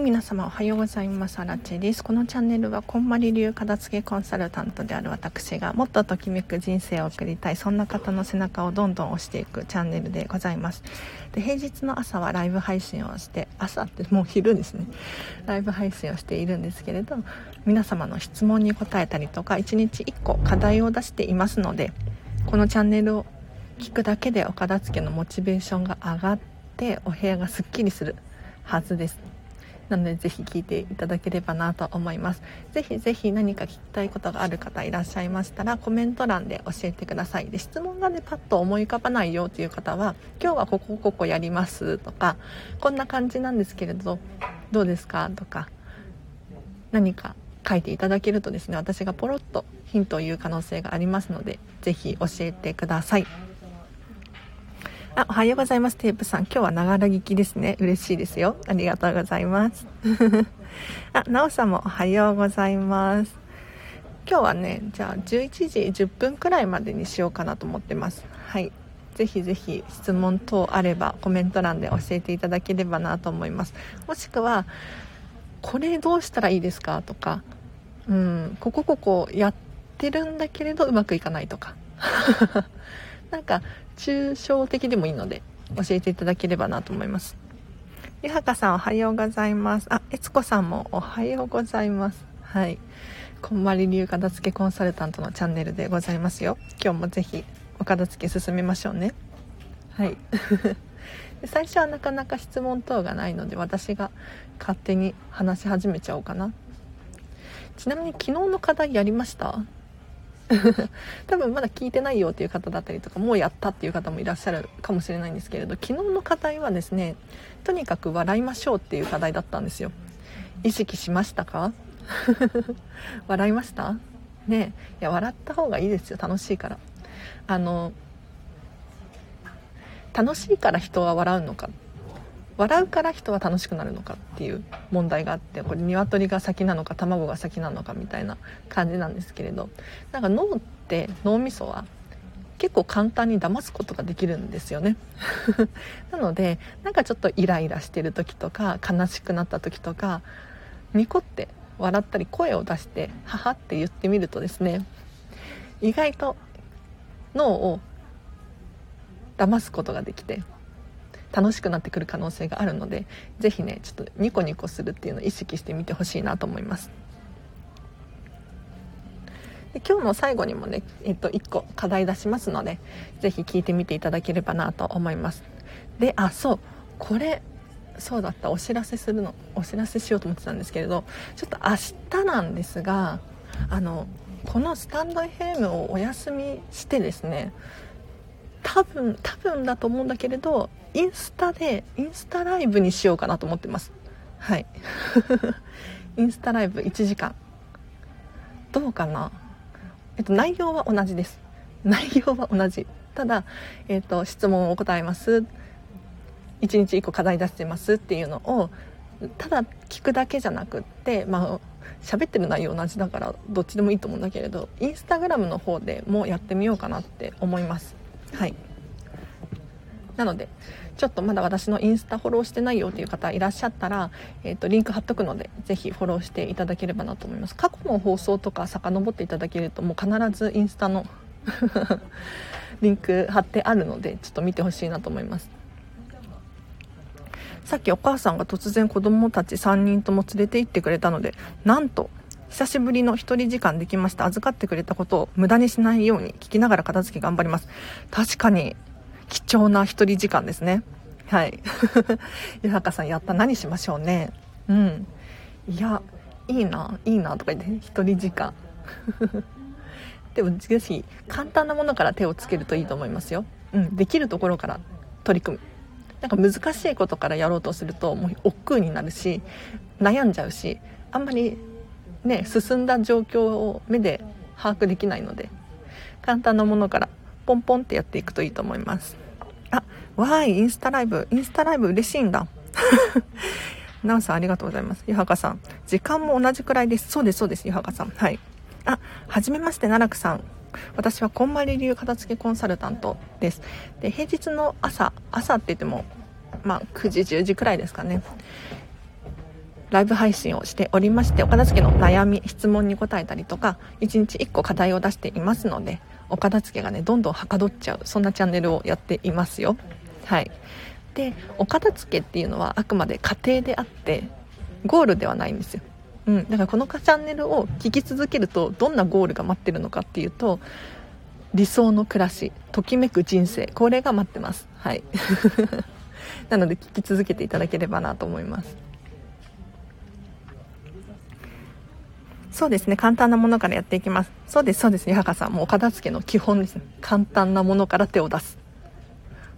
皆様おはようございます。アラチェです。このチャンネルは、こんまり流片付けコンサルタントである私が、もっとときめく人生を送りたい、そんな方の背中をどんどん押していくチャンネルでございます。で、平日の朝はライブ配信をして、朝ってもう昼ですね。ライブ配信をしているんですけれど、皆様の質問に答えたりとか、1日1個課題を出していますので、このチャンネルを聞くだけでお片付けのモチベーションが上がって、お部屋がすっきりするはずです。なのでぜひ聞いていただければなと思います。ぜひぜひ何か聞きたいことがある方いらっしゃいましたらコメント欄で教えてください。で質問がねパッと思い浮かばないよという方は今日はここここやりますとかこんな感じなんですけれどどうですかとか何か書いていただけるとですね私がポロッとヒントを言う可能性がありますのでぜひ教えてください。あ、おはようございます。テープさん。今日はながら聞きですね。嬉しいですよ。ありがとうございます。あ、なおさんもおはようございます。今日はね、じゃあ11時10分くらいまでにしようかなと思ってます。はい。ぜひぜひ質問等あればコメント欄で教えていただければなと思います。もしくは、これどうしたらいいですか？とか、うん、ここここやってるんだけれどうまくいかないとか。なんか抽象的でもいいので教えていただければなと思います。ゆはかさんおはようございます。あえつこさんもおはようございます。はい。こんまり流片付けコンサルタントのチャンネルでございますよ。今日もぜひお片付け進めましょうね。はい。最初はなかなか質問等がないので私が勝手に話し始めちゃおうかな。ちなみに昨日の課題やりました？多分まだ聞いてないよっていう方だったりとかもうやったっていう方もいらっしゃるかもしれないんですけれど昨日の課題はですねとにかく笑いましょうっていう課題だったんですよ。意識しましたか？笑いました？ねいや笑った方がいいですよ。楽しいから。あの楽しいから人は笑うのか。笑うから人は楽しくなるのかっていう問題があってこれ鶏が先なのか卵が先なのかみたいな感じなんですけれどなんか脳って脳みそは結構簡単に騙すことができるんですよね。なのでなんかちょっとイライラしてる時とか悲しくなった時とかニコって笑ったり声を出して「はって言ってみるとですね意外と脳を騙すことができて楽しくなってくる可能性があるので是非ねちょっとニコニコするっていうのを意識してみてほしいなと思います。で今日の最後にもね、えっと、1個課題出しますので是非聞いてみていただければなと思います。であそうこれそうだったお知らせするのお知らせしようと思ってたんですけれどちょっと明日なんですがあのこのスタンド FM をお休みしてですね多分多分だと思うんだけれどインスタでインスタライブにしようかなと思ってます。はい。インスタライブ1時間。どうかな？えっと内容は同じです。内容は同じ。ただ、えっと、質問を答えます。1日1個課題出してますっていうのをただ聞くだけじゃなくってまあ喋ってる内容同じだからどっちでもいいと思うんだけれどインスタグラムの方でもやってみようかなって思います。はい。なのでちょっとまだ私のインスタフォローしてないよという方いらっしゃったら、えーと、リンク貼っとくのでぜひフォローしていただければなと思います。過去の放送とか遡っていただけるともう必ずインスタの リンク貼ってあるのでちょっと見てほしいなと思います。さっきお母さんが突然子供たち3人とも連れて行ってくれたのでなんと久しぶりの一人時間できました。預かってくれたことを無駄にしないように聞きながら片付け頑張ります。確かに貴重な一人時間ですね。はい。ゆはかさんやった何しましょうね。うん。いやいいないいなとか言って一人時間。でもぜひ簡単なものから手をつけるといいと思いますよ、うん、できるところから取り組む。なんか難しいことからやろうとするともう億劫になるし悩んじゃうしあんまりね進んだ状況を目で把握できないので簡単なものからポンポンってやっていくといいと思います。あわーいインスタライブ。インスタライブ嬉しいんだ。ナンさんありがとうございます。ゆはかさん。時間も同じくらいです。そうですそうですゆはかさん。はい。あはじめまして奈落さん。私はこんまり流片付けコンサルタントです。で平日の朝朝って言ってもまあ9時10時くらいですかね。ライブ配信をしておりましてお片付けの悩み質問に答えたりとか1日1個課題を出していますのでお片付けがねどんどんはかどっちゃうそんなチャンネルをやっていますよ。はい。でお片付けっていうのはあくまで過程であってゴールではないんですよ。うん、だからこのチャンネルを聞き続けるとどんなゴールが待ってるのかっていうと理想の暮らしときめく人生これが待ってます。はい。なので聞き続けていただければなと思います。そうですね。簡単なものからやっていきます。そうですそうです。八幡さんもうお片付けの基本ですね。簡単なものから手を出す。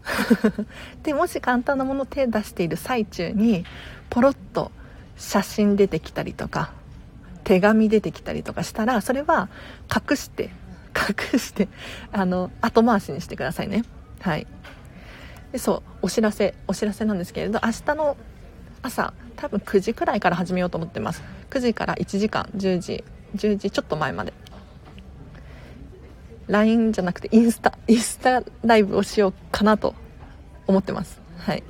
でもし簡単なもの手出している最中にポロッと写真出てきたりとか手紙出てきたりとかしたらそれは隠して隠してあの後回しにしてくださいね。はい。でそうお知らせお知らせなんですけれど明日の朝多分9時くらいから始めようと思ってます。9時から1時間10時10時ちょっと前まで。LINE じゃなくてインスタインスタライブをしようかなと思ってます。はい。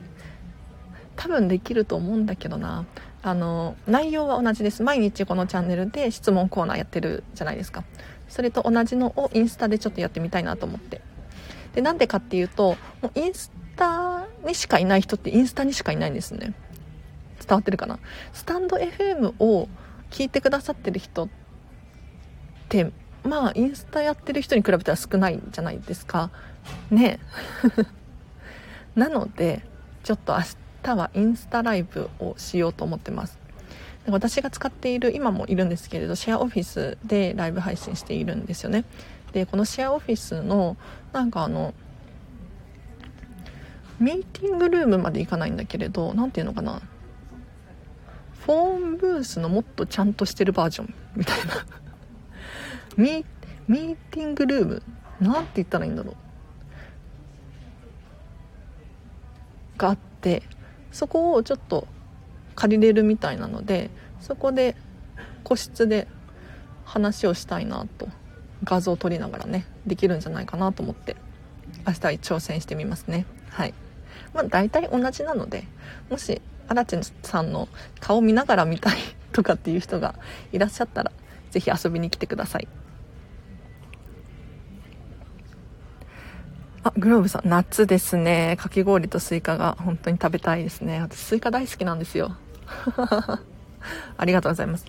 多分できると思うんだけどな。あの内容は同じです。毎日このチャンネルで質問コーナーやってるじゃないですか。それと同じのをインスタでちょっとやってみたいなと思って。でなんでかっていうともうインスタにしかいない人ってインスタにしかいないんですね。伝わってるかな？スタンド FM を聞いてくださってる人ってまあインスタやってる人に比べたら少ないんじゃないですか？ね。なのでちょっと明日はインスタライブをしようと思ってます。私が使っている今もいるんですけれどシェアオフィスでライブ配信しているんですよね。でこのシェアオフィスのなんかあのミーティングルームまで行かないんだけれど何ていうのかな？フォンブースのもっとちゃんとしてるバージョンみたいな。ミーティングルーム。なんて言ったらいいんだろう。があってそこをちょっと借りれるみたいなのでそこで個室で話をしたいなと。画像を撮りながらねできるんじゃないかなと思って明日挑戦してみますね。はい。まあ大体同じなのでもしアラチさんの顔見ながら見たいとかっていう人がいらっしゃったら是非遊びに来てくださいあ、グローブさん、夏ですね。かき氷とスイカが本当に食べたいですね。私、スイカ大好きなんですよ。ありがとうございます。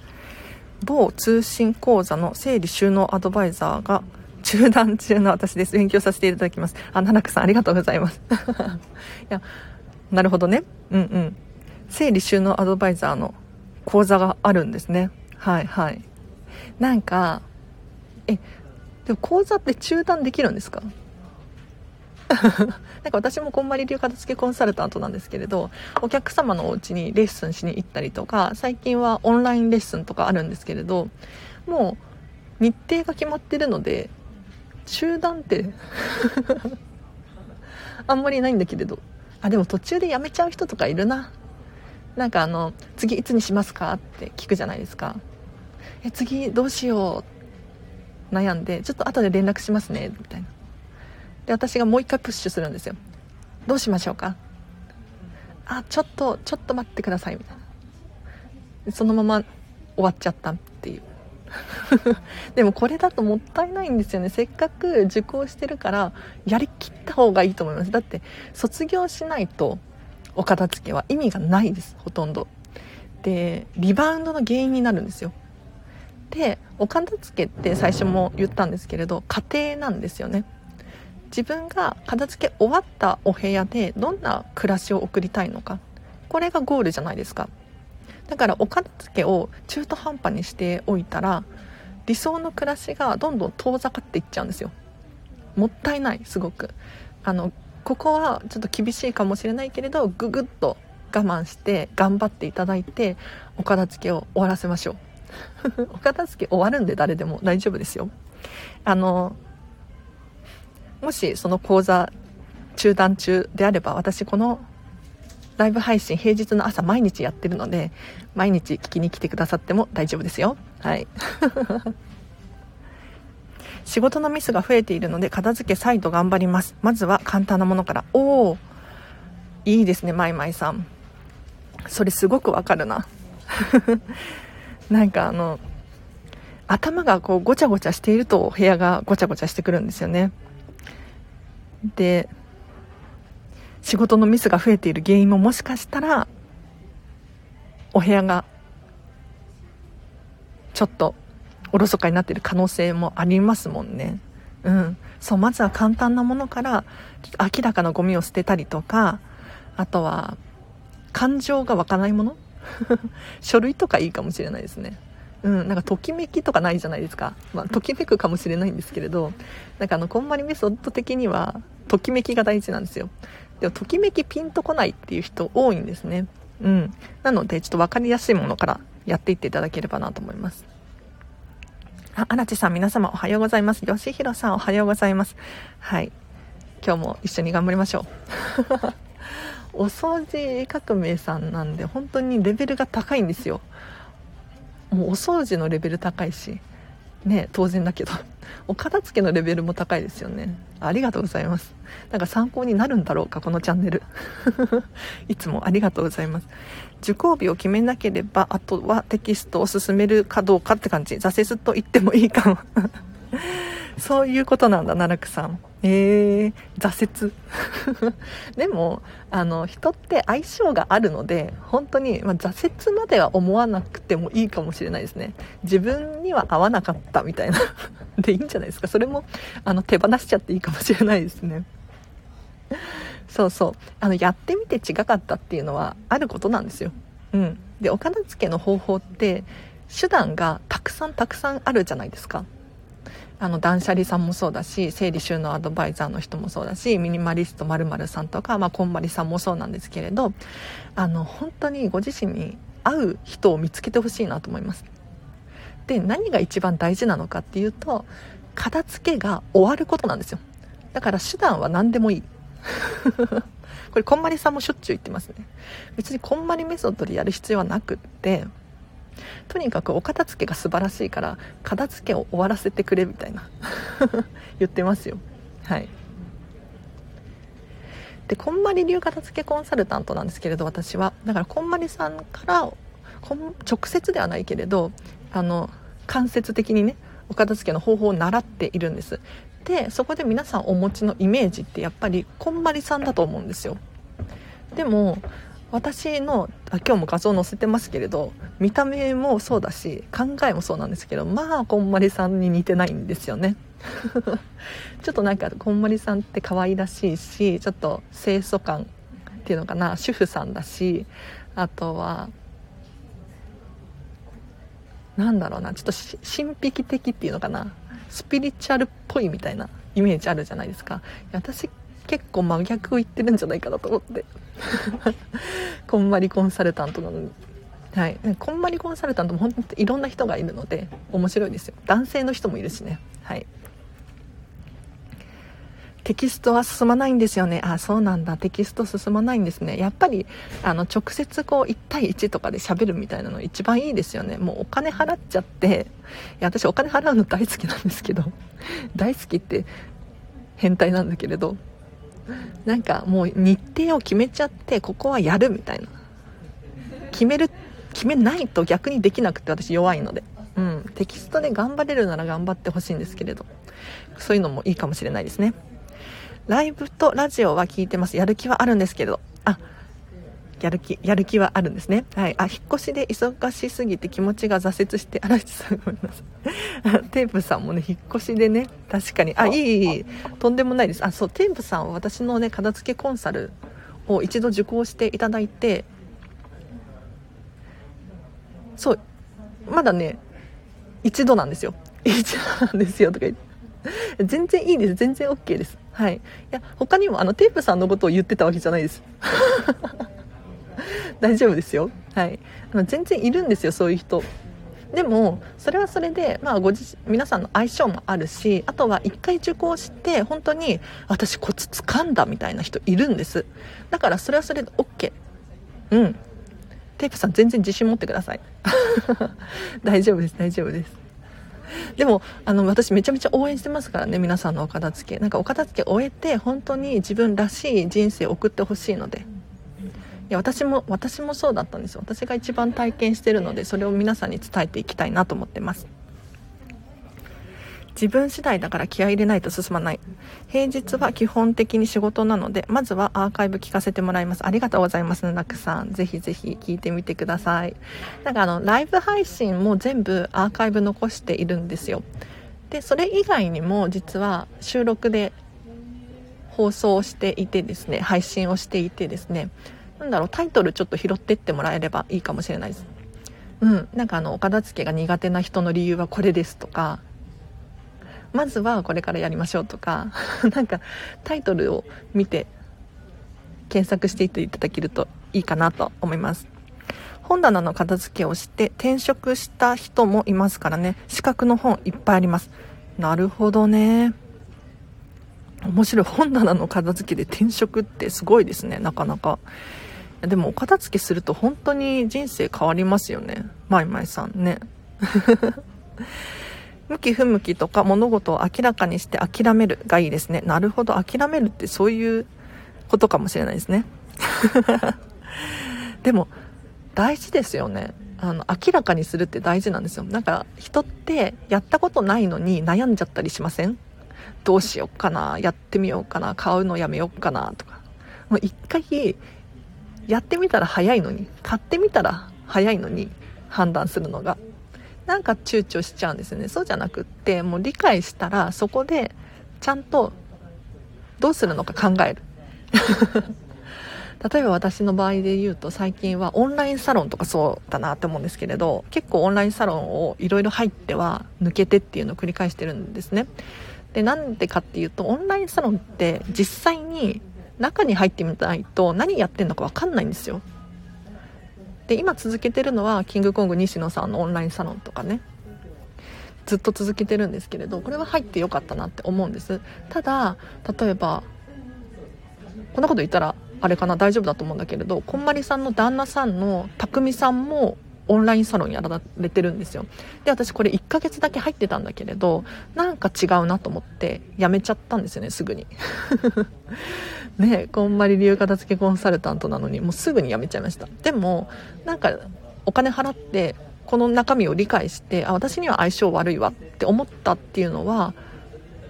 某通信講座の整理収納アドバイザーが中断中の私です。勉強させていただきます。あ、奈々さん、ありがとうございます。いや、なるほどね。うんうん。整理収納アドバイザーの講座があるんですね。はいはい。なんか、え、でも講座って中断できるんですか？なんか私もこんまり流片付けコンサルタントなんですけれどお客様のお家にレッスンしに行ったりとか最近はオンラインレッスンとかあるんですけれどもう日程が決まってるので中断って あんまりないんだけれどあでも途中で辞めちゃう人とかいるななんかあの次いつにしますかって聞くじゃないですか。え次どうしよう悩んでちょっと後で連絡しますねみたいな。で私がもう一回プッシュするんですよ。どうしましょうか。あちょっとちょっと待ってくださいみたいな。そのまま終わっちゃったっていう。でもこれだともったいないんですよね。せっかく受講してるからやりきった方がいいと思います。だって卒業しないとお片付けは意味がないですほとんど。でリバウンドの原因になるんですよ。でお片付けって最初も言ったんですけれど家庭なんですよね。自分が片付け終わったお部屋でどんな暮らしを送りたいのか。これがゴールじゃないですか。だからお片付けを中途半端にしておいたら理想の暮らしがどんどん遠ざかっていっちゃうんですよ。もったいないすごく。あのここはちょっと厳しいかもしれないけれどぐぐっと我慢して頑張っていただいてお片付けを終わらせましょう。お片付け終わるんで誰でも。大丈夫ですよ。あのもしその講座中断中であれば私このライブ配信平日の朝毎日やってるので毎日聞きに来てくださっても大丈夫ですよ。はい。仕事のミスが増えているので片付け再度頑張ります。まずは簡単なものから。おおいいですねマイマイさん。それすごくわかるな。なんかあの頭がこうごちゃごちゃしていると部屋がごちゃごちゃしてくるんですよね。で仕事のミスが増えている原因ももしかしたらお部屋がちょっとおろそかになってる可能性もありますもんねうんそうまずは簡単なものから明らかなゴミを捨てたりとかあとは感情が湧かないもの？書類とかいいかもしれないですねうん、なんかときめきとかないじゃないですか。まあ、ときめくかもしれないんですけれど、なんかあの、こんまりメソッド的には、ときめきが大事なんですよ。でも、ときめきピンとこないっていう人多いんですね。うん。なので、ちょっと分かりやすいものからやっていっていただければなと思います。あ、荒地さん、皆様おはようございます。吉弘さん、おはようございます。はい。今日も一緒に頑張りましょう。お掃除革命さんなんで、本当にレベルが高いんですよ。もうお掃除のレベル高いしね当然だけどお片付けのレベルも高いですよねありがとうございますなんか参考になるんだろうかこのチャンネル いつもありがとうございます受講日を決めなければあとはテキストを進めるかどうかって感じ。挫折と言ってもいいかも。そういうことなんだ奈落さん。えー、挫折。でもあの人って相性があるので本当に、まあ、挫折までは思わなくてもいいかもしれないですね。自分には合わなかったみたいな。でいいんじゃないですか。それもあの手放しちゃっていいかもしれないですね。そうそう。あのやってみて違かったっていうのはあることなんですよ。うん。でお片付けの方法って手段がたくさんたくさんあるじゃないですか。あの断捨離さんもそうだし整理収納アドバイザーの人もそうだしミニマリストまるさんとか、まあ、こんまりさんもそうなんですけれどあの本当にご自身に合う人を見つけてほしいなと思います。で何が一番大事なのかっていうと片付けが終わることなんですよ。だから手段は何でもいい。これこんまりさんもしょっちゅう言ってますね。別にこんまりメソッドでやる必要はなくってとにかくお片付けが素晴らしいから片付けを終わらせてくれみたいな 言ってますよ。はい。でこんまり流片付けコンサルタントなんですけれど私は。だからこんまりさんからこん直接ではないけれどあの間接的にねお片付けの方法を習っているんです。でそこで皆さんお持ちのイメージってやっぱりこんまりさんだと思うんですよ。でも私のあ今日も画像載せてますけれど見た目もそうだし考えもそうなんですけどまあこんまりさんに似てないんですよね。ちょっとなんかこんまりさんって可愛らしいしちょっと清楚感っていうのかな主婦さんだしあとはなんだろうなちょっと神秘的っていうのかな。スピリチュアルっぽいみたいなイメージあるじゃないですか。私結構真逆を言ってるんじゃないかなと思って。こんまりコンサルタントなのに。はい。こんまりコンサルタントも本当にいろんな人がいるので面白いですよ。男性の人もいるしね。はい。テキストは進まないんですよね。あ、そうなんだ。テキスト進まないんですね。やっぱり、あの、直接こう、1対1とかで喋るみたいなの一番いいですよね。もうお金払っちゃって、いや、私お金払うの大好きなんですけど、大好きって変態なんだけれど、なんかもう日程を決めちゃってここはやるみたいな決める決めないと逆にできなくて私弱いので、うん、テキストで頑張れるなら頑張ってほしいんですけれどそういうのもいいかもしれないですねライブとラジオは聞いてますやる気はあるんですけどあやる気、やる気はあるんですね。はい。あ、引っ越しで忙しすぎて気持ちが挫折して、嵐さんごめんなさい。テープさんもね、引っ越しでね、確かに、あ、いい、いい、とんでもないです。あ、そう、テープさんは私のね、片付けコンサルを一度受講していただいて、そう、まだね、一度なんですよ。一度なんですよ、とか言って。全然いいです。全然 OK です。はい。いや、他にも、あの、テープさんのことを言ってたわけじゃないです。大丈夫ですよ。はい。あの全然いるんですよ、そういう人。でもそれはそれで、まあ、ご自皆さんの相性もあるしあとは1回受講して本当に私コツ掴んだみたいな人いるんですだからそれはそれで OK うんテープさん全然自信持ってください 大丈夫です大丈夫ですでもあの私めちゃめちゃ応援してますからね皆さんのお片付け。なんかお片付け終えて本当に自分らしい人生を送ってほしいので。いや私も私もそうだったんですよ。私が一番体験してるのでそれを皆さんに伝えていきたいなと思ってます自分次第だから気合い入れないと進まない。平日は基本的に仕事なのでまずはアーカイブ聞かせてもらいます。ありがとうございますナクさん。ぜひぜひ聞いてみてください。なんかあのライブ配信も全部アーカイブ残しているんですよ。でそれ以外にも実は収録で放送していてですね配信をしていてですねなんだろうタイトルちょっと拾ってってもらえればいいかもしれないです。うん。なんかあのお片付けが苦手な人の理由はこれですとかまずはこれからやりましょうとか なんかタイトルを見て検索していっていただけるといいかなと思います。本棚の片付けをして転職した人もいますからね。資格の本いっぱいあります。なるほどね。面白い本棚の片付けで転職ってすごいですね。なかなか。でもお片付けすると本当に人生変わりますよね。まいまいさんね。向き不向きとか物事を明らかにして諦めるがいいですね。なるほど、諦めるってそういうことかもしれないですね。でも、大事ですよね。あの、明らかにするって大事なんですよ。なんか、人ってやったことないのに悩んじゃったりしません？どうしよっかな、やってみようかな、買うのやめようかな、とか。もう一回、やってみたら早いのに、買ってみたら早いのに判断するのが。なんか躊躇しちゃうんですよね。そうじゃなくってもう理解したらそこでちゃんとどうするのか考える。例えば私の場合で言うと最近はオンラインサロンとかそうだなって思うんですけれど結構オンラインサロンをいろいろ入っては抜けてっていうのを繰り返してるんですね。でなんでかっていうとオンラインサロンって実際に中に入ってみないと何やってんのか分かんないんですよ。で今続けてるのはキングコング西野さんのオンラインサロンとかね。ずっと続けてるんですけれどこれは入ってよかったなって思うんです。ただ例えばこんなこと言ったらあれかな大丈夫だと思うんだけれどこんまりさんの旦那さんの匠さんもオンラインサロンやられてるんですよ。で私これ1ヶ月だけ入ってたんだけれどなんか違うなと思ってやめちゃったんですよねすぐに。ねこんまり流片付けコンサルタントなのにもうすぐに辞めちゃいました。でもなんかお金払ってこの中身を理解してあ私には相性悪いわって思ったっていうのは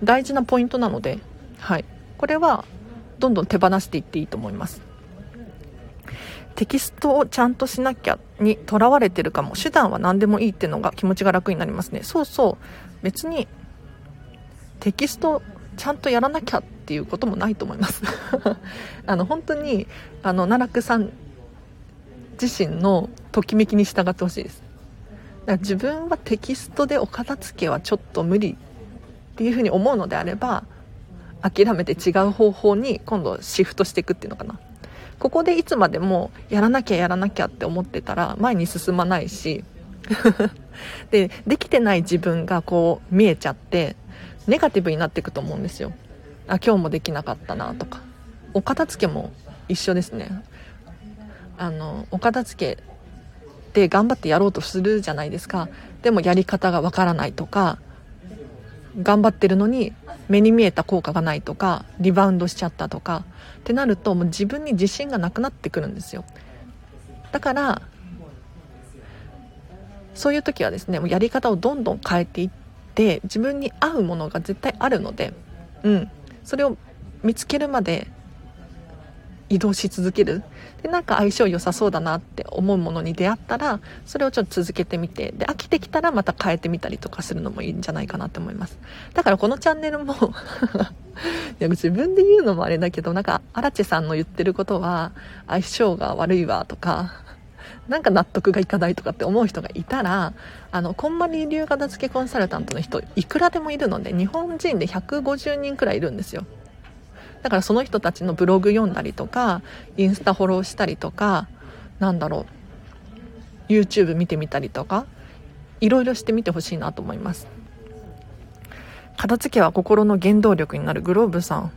大事なポイントなので、はい、これはどんどん手放していっていいと思います。テキストをちゃんとしなきゃにとらわれてるかも。手段は何でもいいっていうのが気持ちが楽になりますね。そうそう。別にテキストちゃんとやらなきゃっていうこともないと思います。あの本当にあの奈落さん自身のときめきに従ってほしいです。だから自分はテキストでお片付けはちょっと無理っていうふうに思うのであれば諦めて違う方法に今度シフトしていくっていうのかな。ここでいつまでもやらなきゃやらなきゃって思ってたら前に進まないし。でできてない自分がこう見えちゃってネガティブになっていくと思うんですよ。あ今日もできなかったなとか。お片付けも一緒ですね。あのお片付けで頑張ってやろうとするじゃないですか。でもやり方がわからないとか頑張ってるのに目に見えた効果がないとかリバウンドしちゃったとか。ってなるともう自分に自信がなくなってくるんですよ。だからそういう時はですねもうやり方をどんどん変えていって自分に合うものが絶対あるので、うん、それを見つけるまで移動し続ける。でなんか相性良さそうだなって思うものに出会ったらそれをちょっと続けてみて。で飽きてきたらまた変えてみたりとかするのもいいんじゃないかなって思います。だからこのチャンネルも いや自分で言うのもあれだけどなんか荒地さんの言ってることは相性が悪いわとかなんか納得がいかないとかって思う人がいたらあのこんまり流片付けコンサルタントの人いくらでもいるので日本人で150人くらいいるんですよ。だからその人たちのブログ読んだりとかインスタフォローしたりとかなんだろう YouTube 見てみたりとかいろいろしてみてほしいなと思います。片付けは心の原動力になるグローブさん。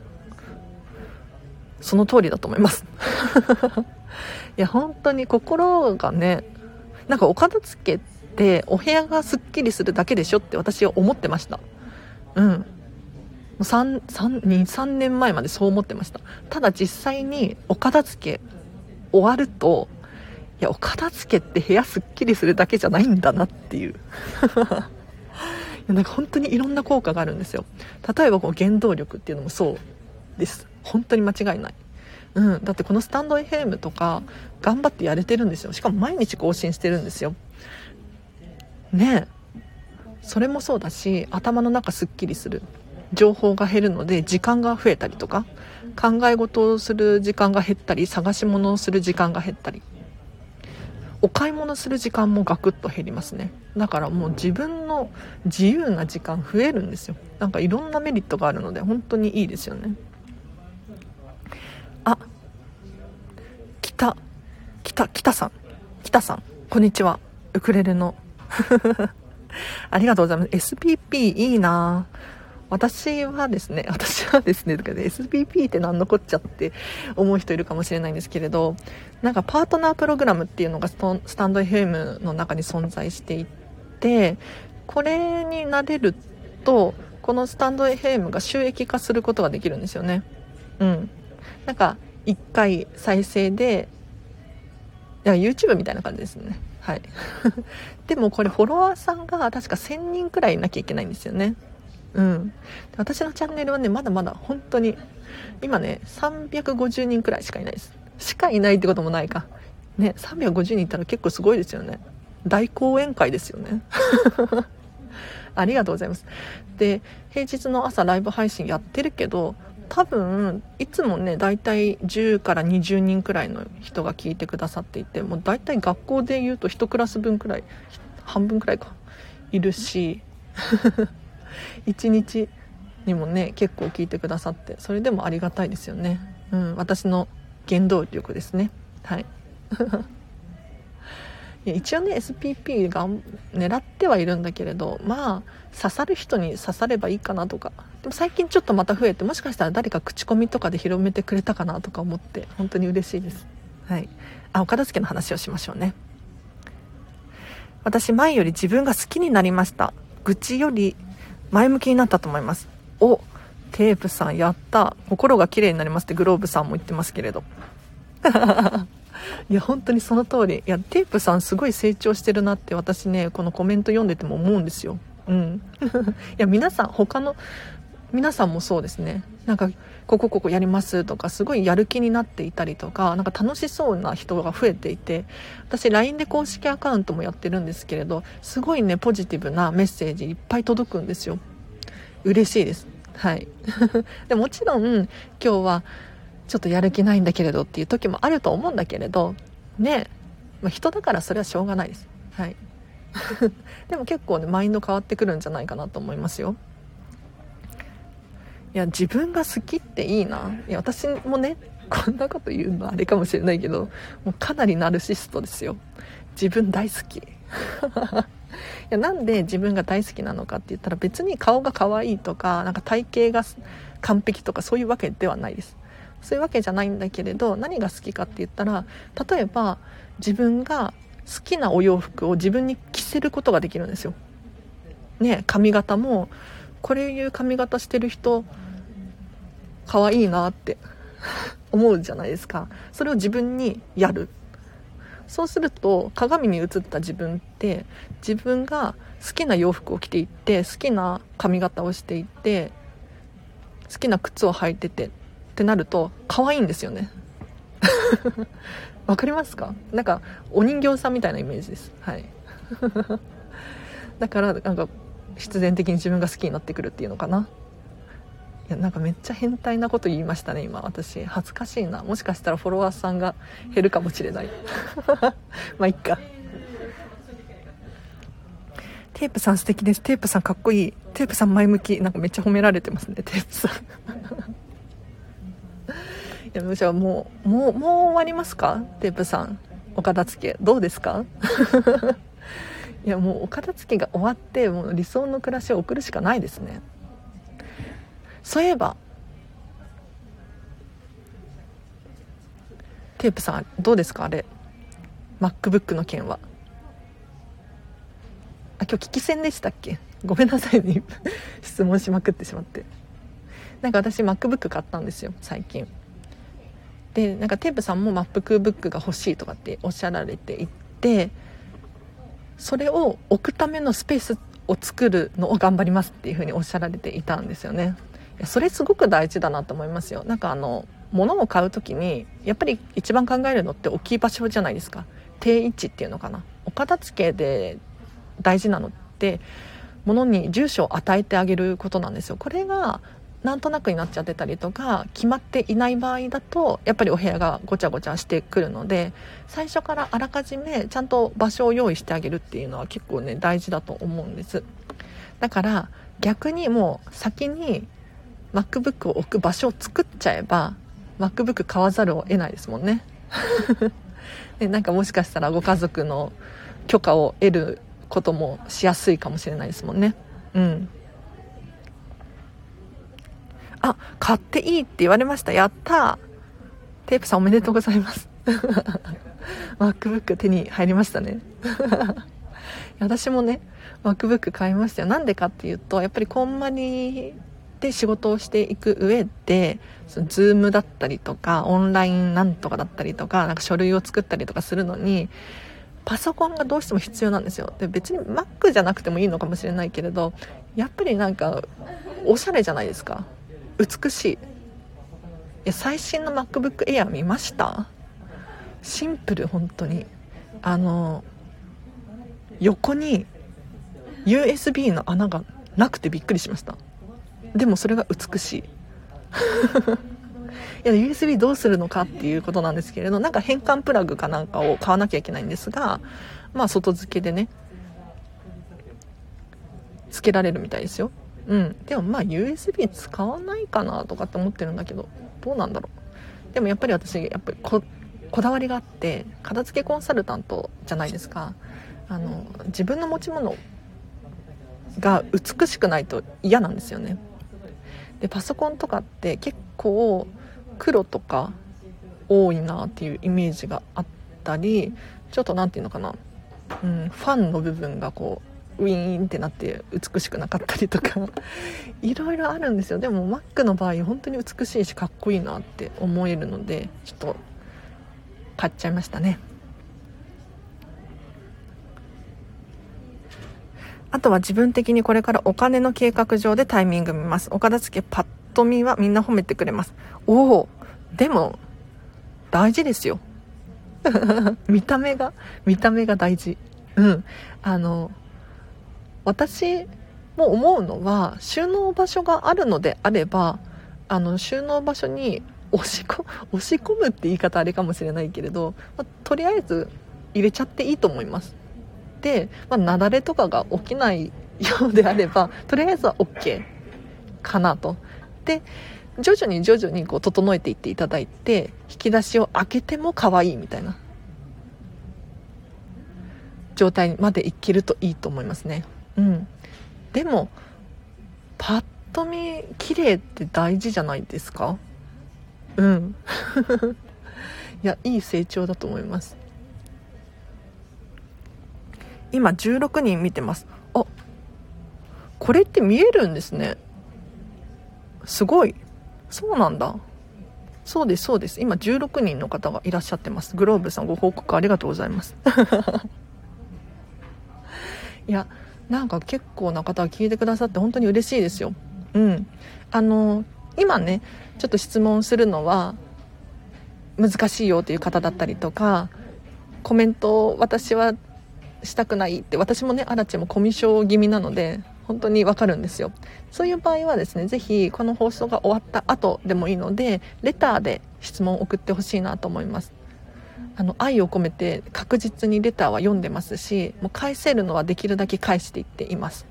その通りだと思います。いや本当に心がねなんかお片付けってお部屋がすっきりするだけでしょって私は思ってました。うん。3 3 3年前までそう思ってました。ただ実際にお片付け終わるといやお片付けって部屋すっきりするだけじゃないんだなっていう。やなんか本当にいろんな効果があるんですよ。例えばこう原動力っていうのもそうです。本当に間違いない。うん、だってこのスタンド FM とか頑張ってやれてるんですよ。しかも毎日更新してるんですよ。ねえ。それもそうだし頭の中すっきりする。情報が減るので時間が増えたりとか考え事をする時間が減ったり探し物をする時間が減ったり。お買い物する時間もガクッと減りますね。だからもう自分の自由な時間増えるんですよ。なんかいろんなメリットがあるので本当にいいですよね。あ北北北さん。北さん。こんにちは。ウクレレの。ありがとうございます。SPP いいな。私はですね、私はですね、とかで SPP って何のこっちゃって思う人いるかもしれないんですけれど、なんかパートナープログラムっていうのがスタンド FM の中に存在していて、これになれると、このスタンド FM が収益化することができるんですよね。うん。なんか、1回再生で、YouTube みたいな感じですね。はい。でもこれフォロワーさんが確か1000人くらいいなきゃいけないんですよね。うん、私のチャンネルはねまだまだ本当に今ね350人くらいしかいないですしかいないってこともないかね350人いたら結構すごいですよね大講演会ですよね ありがとうございますで平日の朝ライブ配信やってるけど多分いつもね大体10から20人くらいの人が聞いてくださっていてもう大体学校で言うと1クラス分くらい半分くらいか。いるし 一日にもね結構聞いてくださってそれでもありがたいですよね、うん、私の原動力ですね。はい。や一応ね SPP が狙ってはいるんだけれどまあ刺さる人に刺さればいいかなとか。でも最近ちょっとまた増えてもしかしたら誰か口コミとかで広めてくれたかなとか思って本当に嬉しいです。はい。あお片付けの話をしましょうね。私前より自分が好きになりました。愚痴より前向きになったと思います。おテープさんやった。心が綺麗になりますってグローブさんも言ってますけれど。いや本当にその通り。いやテープさんすごい成長してるなって私ねこのコメント読んでても思うんですよ。うん。いや皆さん他の皆さんもそうですね。なんかここここやりますとかすごいやる気になっていたりとかなんか楽しそうな人が増えていて私 LINE で公式アカウントもやってるんですけれどすごいねポジティブなメッセージいっぱい届くんですよ。嬉しいです。はい。でもちろん今日はちょっとやる気ないんだけれどっていう時もあると思うんだけれどねまあ、人だからそれはしょうがないです。はい。でも結構ねマインド変わってくるんじゃないかなと思いますよ。いや自分が好きっていいな。いや私もねこんなこと言うのあれかもしれないけどもうかなりナルシストですよ。自分大好き。いやなんで自分が大好きなのかって言ったら別に顔が可愛いとかなんか体型が完璧とかそういうわけではないです。そういうわけじゃないんだけれど何が好きかって言ったら例えば自分が好きなお洋服を自分に着せることができるんですよ。ね髪型もこれいう髪型してる人可愛いなって 思うじゃないですか。それを自分にやる。そうすると鏡に映った自分って自分が好きな洋服を着ていって好きな髪型をしていって好きな靴を履いててってなると可愛いんですよね。わかりますか？なんかお人形さんみたいなイメージです。はい。だからなんか必然的に自分が好きになってくるっていうのかな。いやなんかめっちゃ変態なこと言いましたね今私。恥ずかしいな。もしかしたらフォロワーさんが減るかもしれない。まあいっか。テープさん素敵です。テープさんかっこいい。テープさん前向き。なんかめっちゃ褒められてますねテープさん。いやじゃあもうもうもう終わりますか？テープさん。お片付け。どうですか？いやもうお片付けが終わってもう理想の暮らしを送るしかないですね。そういえばテープさんどうですか？あれ。MacBook の件は。あ今日聞き戦でしたっけ？ごめんなさいね。質問しまくってしまって。なんか私 MacBook 買ったんですよ最近。でなんかテープさんも MacBook が欲しいとかっておっしゃられていてそれを置くためのスペースを作るのを頑張りますっていうふうにおっしゃられていたんですよね。それすごく大事だなと思いますよ。なんかあの物を買う時にやっぱり一番考えるのって置き場所じゃないですか。定位置っていうのかな。お片付けで大事なのって物に住所を与えてあげることなんですよ。これがなんとなくになっちゃってたりとか決まっていない場合だとやっぱりお部屋がごちゃごちゃしてくるので最初からあらかじめちゃんと場所を用意してあげるっていうのは結構ね大事だと思うんです。だから逆にもう先に MacBook を置く場所を作っちゃえば MacBook 買わざるを得ないですもんね。でなんかもしかしたらご家族の許可を得ることもしやすいかもしれないですもんね。うん。あ買っていいって言われました。やったテープさんおめでとうございます。MacBook 手に入りましたね。私もね MacBook 買いましたよ。なんでかっていうとやっぱりこんまりで仕事をしていく上でその Zoom だったりとかオンラインなんとかだったりとかなんか書類を作ったりとかするのにパソコンがどうしても必要なんですよ。で別に Mac じゃなくてもいいのかもしれないけれどやっぱりなんかおしゃれじゃないですか。美しい。いや最新の MacBook Air 見ました？シンプル本当に。あの横に USB の穴がなくてびっくりしました。でもそれが美しい。いや USB どうするのかっていうことなんですけれどなんか変換プラグかなんかを買わなきゃいけないんですがまあ外付けでね付けられるみたいですよ。うん。でもまあ USB 使わないかなとかって思ってるんだけどどうなんだろう。でもやっぱり私やっぱりここだわりがあって片付けコンサルタントじゃないですか。あの自分の持ち物が美しくないと嫌なんですよね。でパソコンとかって結構黒とか多いなっていうイメージがあったりちょっと何て言うのかな、うん、ファンの部分がこうウィーンってなって美しくなかったりとか いろいろあるんですよ。でも Mac の場合本当に美しいしかっこいいなって思えるのでちょっと買っちゃいましたね。あとは自分的にこれからお金の計画上でタイミング見ます。お片付けパッと見はみんな褒めてくれます。おおでも大事ですよ。見た目が見た目が大事。うん。あの私も思うのは収納場所があるのであればあの収納場所に押し込 押し込むって言い方あれかもしれないけれど、まあ、とりあえず入れちゃっていいと思います。で、まあ、雪崩とかが起きないようであれば とりあえずは OK かなと。で徐々に徐々にこう整えていっていただいて引き出しを開けても可愛いみたいな状態までいけるといいと思いますね。うん。でもパッと見綺麗って大事じゃないですか？うん。いやいい成長だと思います。今16人見てます。あこれって見えるんですね。すごい。そうなんだ。そうですそうです。今16人の方がいらっしゃってます。グローブさんご報告ありがとうございます。いやなんか結構な方が聞いてくださって本当に嬉しいですよ。うん。あの今ねちょっと質問するのは難しいよっていう方だったりとかコメントを私はしたくないって私もねアラチもコミュ障気味なので本当にわかるんですよ。そういう場合はですね是非この放送が終わった後でもいいのでレターで質問を送ってほしいなと思います。あの愛を込めて確実にレターは読んでますしもう返せるのはできるだけ返していっています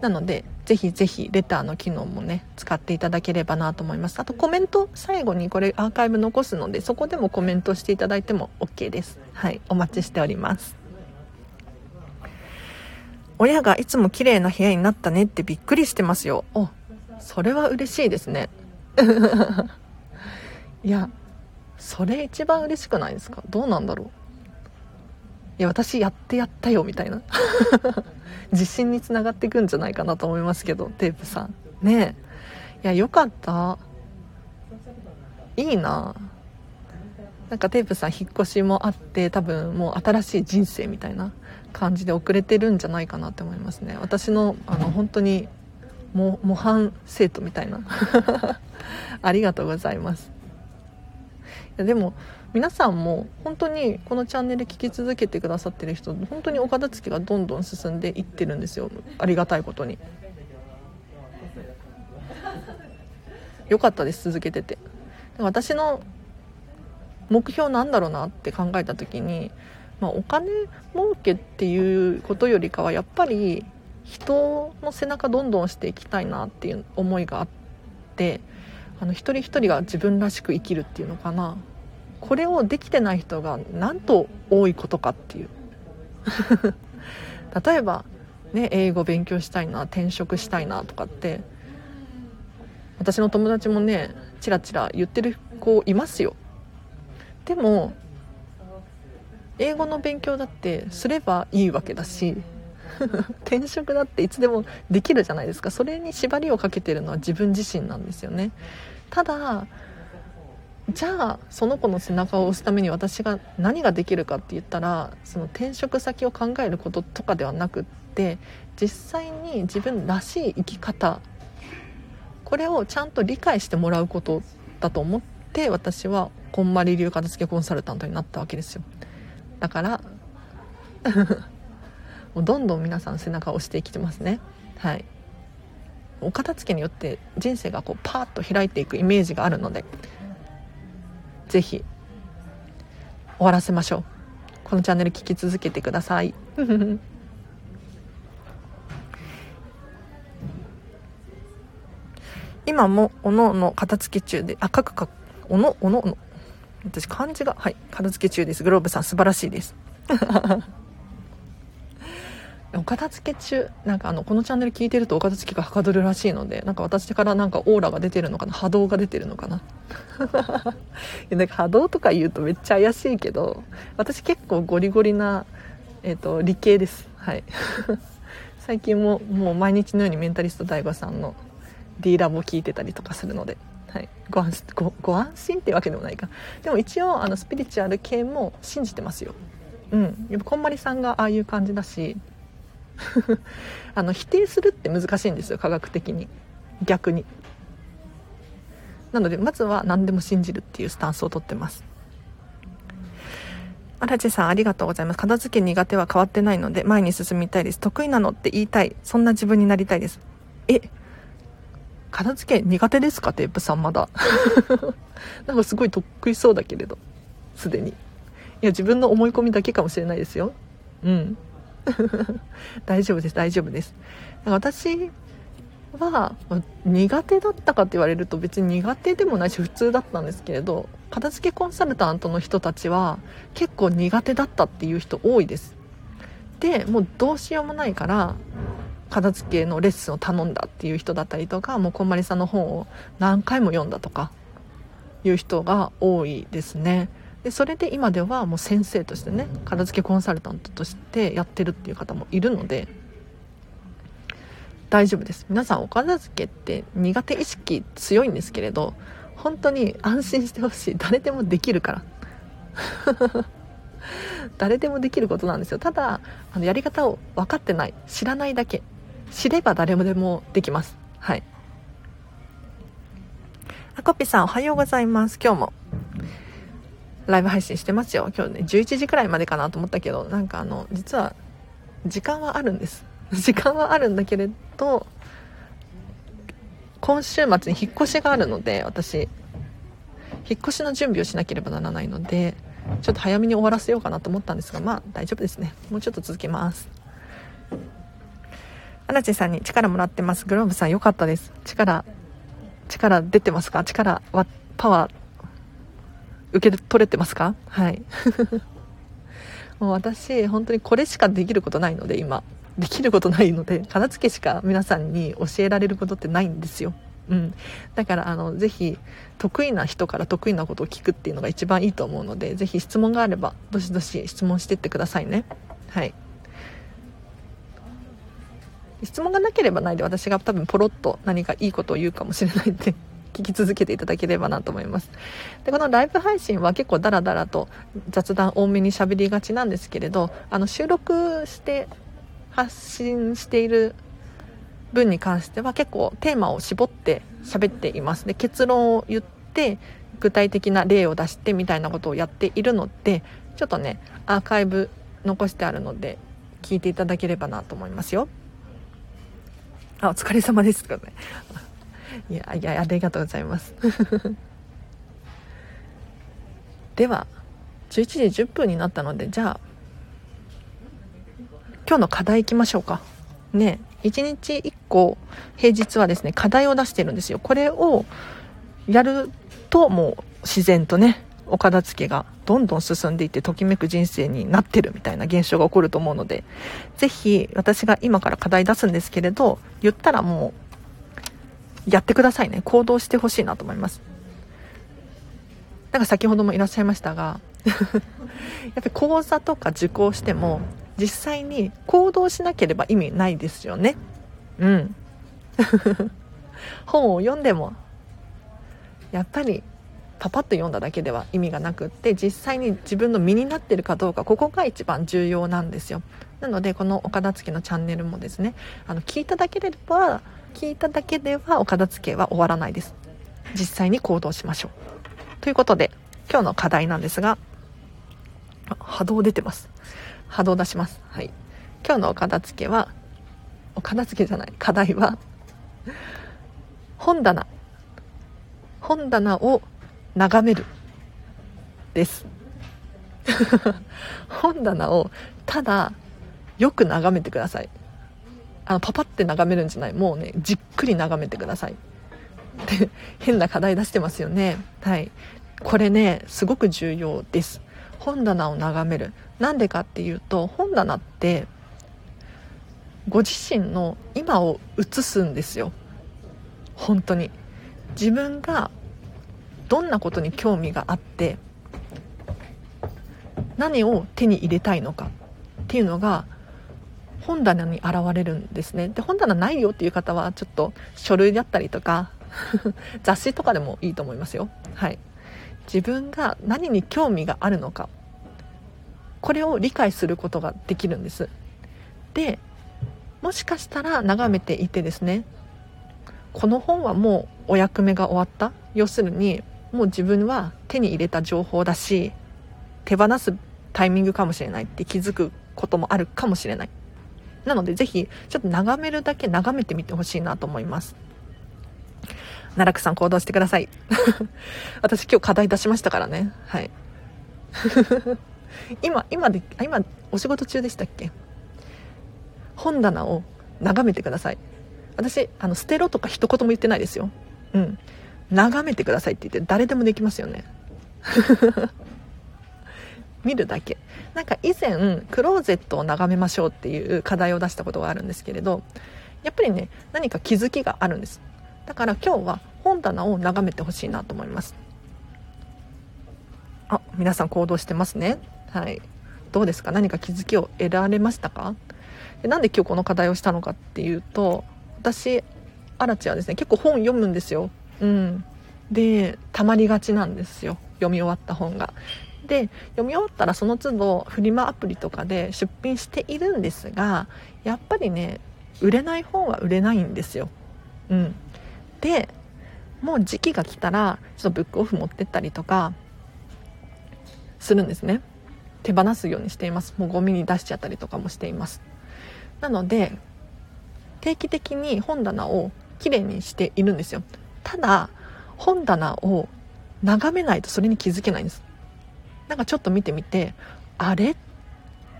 なのでぜひぜひレターの機能もね使っていただければなと思いますあとコメント最後にこれアーカイブ残すのでそこでもコメントしていただいても OK ですはいお待ちしております親がいつも綺麗な部屋になったねってびっくりしてますよ。お、それは嬉しいですね。いや、それ一番嬉しくないですか？どうなんだろう？いや私やってやったよみたいな。自信につながっていくんじゃないかなと思いますけどテープさん。ねえ。いやよかった。いいな。なんかテープさん引っ越しもあって多分もう新しい人生みたいな感じで遅れてるんじゃないかなって思いますね。私のあの本当に模範生徒みたいな。ありがとうございます。でも皆さんも本当にこのチャンネル聞き続けてくださってる人本当にお片付けがどんどん進んでいってるんですよ。ありがたいことに。よかったです続けてて。私の目標なんだろうなって考えた時に、まあ、お金儲けっていうことよりかはやっぱり人の背中どんどんしていきたいなっていう思いがあってあの一人一人が自分らしく生きるっていうのかな。これをできてない人がなんと多いことかっていう。例えば、ね、英語勉強したいな転職したいなとかって私の友達もねチラチラ言ってる子いますよ。でも英語の勉強だってすればいいわけだし 転職だっていつでもできるじゃないですか。それに縛りをかけてるのは自分自身なんですよね。ただじゃあその子の背中を押すために私が何ができるかって言ったらその転職先を考えることとかではなくって実際に自分らしい生き方これをちゃんと理解してもらうことだと思って私はこんまり流片付けコンサルタントになったわけですよ。だから もうどんどん皆さん背中を押してきてますね。はい。お片付けによって人生がこうパーッと開いていくイメージがあるので是非終わらせましょう。このチャンネル聞き続けてください。今もおのおの片付け中であかくか。おのおのおの。私漢字がはい片付け中です。グローブさん素晴らしいです。お片付け中なんかあのこのチャンネル聞いてるとお片付けがはかどるらしいのでなんか私からなんかオーラが出てるのかな波動が出てるのかな。なんか波動とか言うとめっちゃ怪しいけど私結構ゴリゴリな、えーと、理系です。はい。最近ももう毎日のようにメンタリスト DAIGO さんの D ラボ聞いてたりとかするのではい、ご安ごご安心ってわけでもないか。でも一応あのスピリチュアル系も信じてますよ。うん。やっぱこんまりさんがああいう感じだし あの否定するって難しいんですよ科学的に。逆に。なのでまずは何でも信じるっていうスタンスをとってます。荒地さんありがとうございます。片付け苦手は変わってないので前に進みたいです。得意なのって言いたい。そんな自分になりたいです。え？片付け苦手ですか？テープさんまだ。なんかすごい得意そうだけれど。すでに。いや自分の思い込みだけかもしれないですよ。うん。大丈夫です大丈夫です。私は苦手だったかって言われると別に苦手でもないし普通だったんですけれど片付けコンサルタントの人たちは結構苦手だったっていう人多いです。でもうどうしようもないから片付けのレッスンを頼んだっていう人だったりとかもうこんまりさんの本を何回も読んだとかいう人が多いですね。でそれで今ではもう先生としてね片付けコンサルタントとしてやってるっていう方もいるので大丈夫です皆さんお片付けって苦手意識強いんですけれど本当に安心してほしい誰でもできるから 誰でもできることなんですよただあのやり方を分かってない知らないだけ知れば誰もでもできます。はい。あこぴさんおはようございます。今日もライブ配信してますよ。今日ね、11時くらいまでかなと思ったけど、なんかあの、実は時間はあるんです。時間はあるんだけれど、今週末に引っ越しがあるので、私、引っ越しの準備をしなければならないので、ちょっと早めに終わらせようかなと思ったんですが、まあ大丈夫ですね。もうちょっと続けます。荒地さんに力もらってます。グローブさん良かったです。力、力出てますか？力は、パワー、受け取れてますか？はい。もう私、本当にこれしかできることないので、今。できることないので、片付けしか皆さんに教えられることってないんですよ。うん、だからあのぜひ得意な人から得意なことを聞くっていうのが一番いいと思うのでぜひ質問があればどしどし質問してってくださいねはい質問がなければないで私が多分ポロッと何かいいことを言うかもしれないんで聞き続けていただければなと思います。でこのライブ配信は結構ダラダラと雑談多めに喋りがちなんですけれどあの収録して発信している分に関しては結構テーマを絞って喋っています。で結論を言って具体的な例を出してみたいなことをやっているのでちょっとねアーカイブ残してあるので聞いていただければなと思いますよ。あお疲れ様です。とかねいやいやありがとうございます。では11時10分になったのでじゃあ今日の課題いきましょうか。ね1日1個平日はですね課題を出してるんですよ。これをやるともう自然とねお片付けがどんどん進んでいってときめく人生になってるみたいな現象が起こると思うのでぜひ私が今から課題出すんですけれど言ったらもうやってくださいね。行動してほしいなと思います。なんか先ほどもいらっしゃいましたが やっぱり講座とか受講しても実際に行動しなければ意味ないですよね。うん。本を読んでもやっぱりパパッと読んだだけでは意味がなくって実際に自分の身になってるかどうかここが一番重要なんですよ。なのでこのお片付けのチャンネルもですねあの聞いただけでは聞いただけではお片付けは終わらないです実際に行動しましょうということで今日の課題なんですが波動出てます波動出します。はい。今日のお片付けは、お片付けじゃない、課題は、本棚。本棚を眺める。です。本棚をただよく眺めてください。あの、パパって眺めるんじゃない。もうね、じっくり眺めてください。で、変な課題出してますよね。はい。これね、すごく重要です。本棚を眺めるなんでかっていうと本棚ってご自身の今を映すんですよ本当に自分がどんなことに興味があって何を手に入れたいのかっていうのが本棚に現れるんですね。で本棚ないよっていう方はちょっと書類だったりとか 雑誌とかでもいいと思いますよ。はい。自分が何に興味があるのかこれを理解することができるんです。でもしかしたら眺めていてですねこの本はもうお役目が終わった。要するにもう自分は手に入れた情報だし手放すタイミングかもしれないって気づくこともあるかもしれない。なのでぜひちょっと眺めるだけ眺めてみてほしいなと思います。奈落さん行動してください。私今日課題出しましたからね。はい。今今で今お仕事中でしたっけ？本棚を眺めてください。私あの捨てろとか一言も言ってないですよ。うん。眺めてくださいって言って誰でもできますよね。見るだけ。なんか以前クローゼットを眺めましょうっていう課題を出したことがあるんですけれどやっぱりね何か気づきがあるんです。だから今日は本棚を眺めてほしいなと思います。あ皆さん行動してますね。はい。どうですか？何か気づきを得られましたか？でなんで今日この課題をしたのかっていうと私アラチはですね。結構本読むんですよ。うん。でたまりがちなんですよ。読み終わった本が。で読み終わったらその都度フリマアプリとかで出品しているんですがやっぱりね売れない本は売れないんですよ。うん。でもう時期が来たらちょっとブックオフ持ってったりとかするんですね。手放すようにしています。もうゴミに出しちゃったりとかもしています。なので定期的に本棚をきれいにしているんですよ。ただ本棚を眺めないとそれに気づけないんです。なんかちょっと見てみてあれ？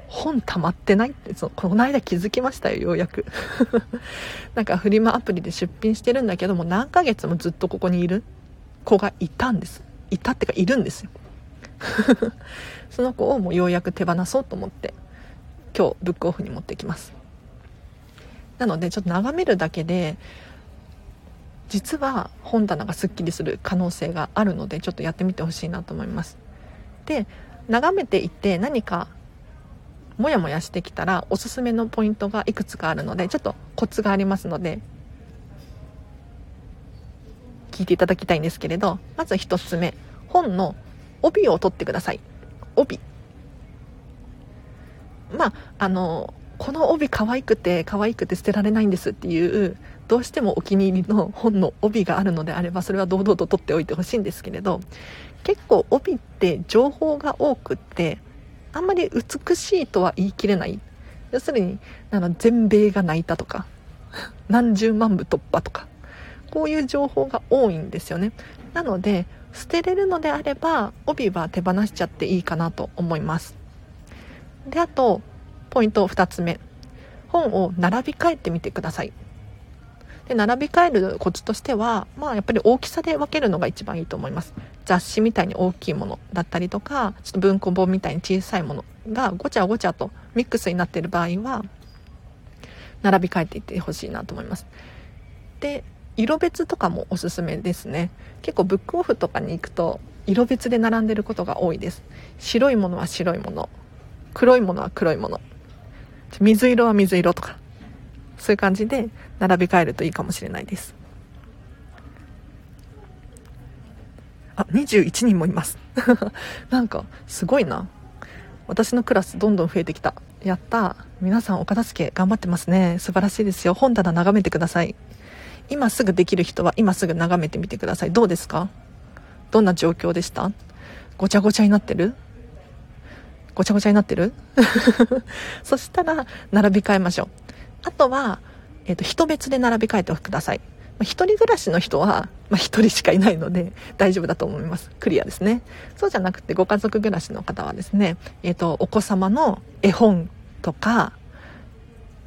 本溜まってない？ってそこの間気づきましたよようやく。なんかフリマアプリで出品してるんだけども何ヶ月もずっとここにいる？子がいたんです。いたってかいるんですよ。その子をもうようやく手放そうと思って今日ブックオフに持ってきます。なのでちょっと眺めるだけで実は本棚がすっきりする可能性があるのでちょっとやってみてほしいなと思います。で眺めていて何かモヤモヤしてきたらおすすめのポイントがいくつかあるのでちょっとコツがありますので聞いていただきたいんですけれどまず1つ目本の帯を取ってください。帯。まああのこの帯可愛くて可愛くて捨てられないんですっていうどうしてもお気に入りの本の帯があるのであればそれは堂々と取っておいてほしいんですけれど結構帯って情報が多くってあんまり美しいとは言い切れない。要するにあの全米が泣いたとか 何十万部突破とかこういう情報が多いんですよね。なので捨てれるのであれば帯は手放しちゃっていいかなと思います。であとポイント2つ目。本を並び替えてみてください。で並び替えるコツとしては、まあ、やっぱり大きさで分けるのが一番いいと思います。雑誌みたいに大きいものだったりとかちょっと文庫本みたいに小さいものがごちゃごちゃとミックスになっている場合は並び替えていってほしいなと思います。で色別とかもおすすめですね。結構ブックオフとかに行くと色別で並んでることが多いです。白いものは白いもの黒いものは黒いもの水色は水色とかそういう感じで並び替えるといいかもしれないです。あ21人もいます。なんかすごいな。私のクラスどんどん増えてきた。やった。皆さんお片付け頑張ってますね。素晴らしいですよ。本棚眺めてください。今すぐできる人は今すぐ眺めてみてください。どうですか？どんな状況でした？ごちゃごちゃになってる？ごちゃごちゃになってる？そしたら並び替えましょう。あとは、えっ、ー、と、人別で並び替えてください。ま、一人暮らしの人は、まあ、一人しかいないので大丈夫だと思います。クリアですね。そうじゃなくて、ご家族暮らしの方はですね、えっ、ー、と、お子様の絵本とか、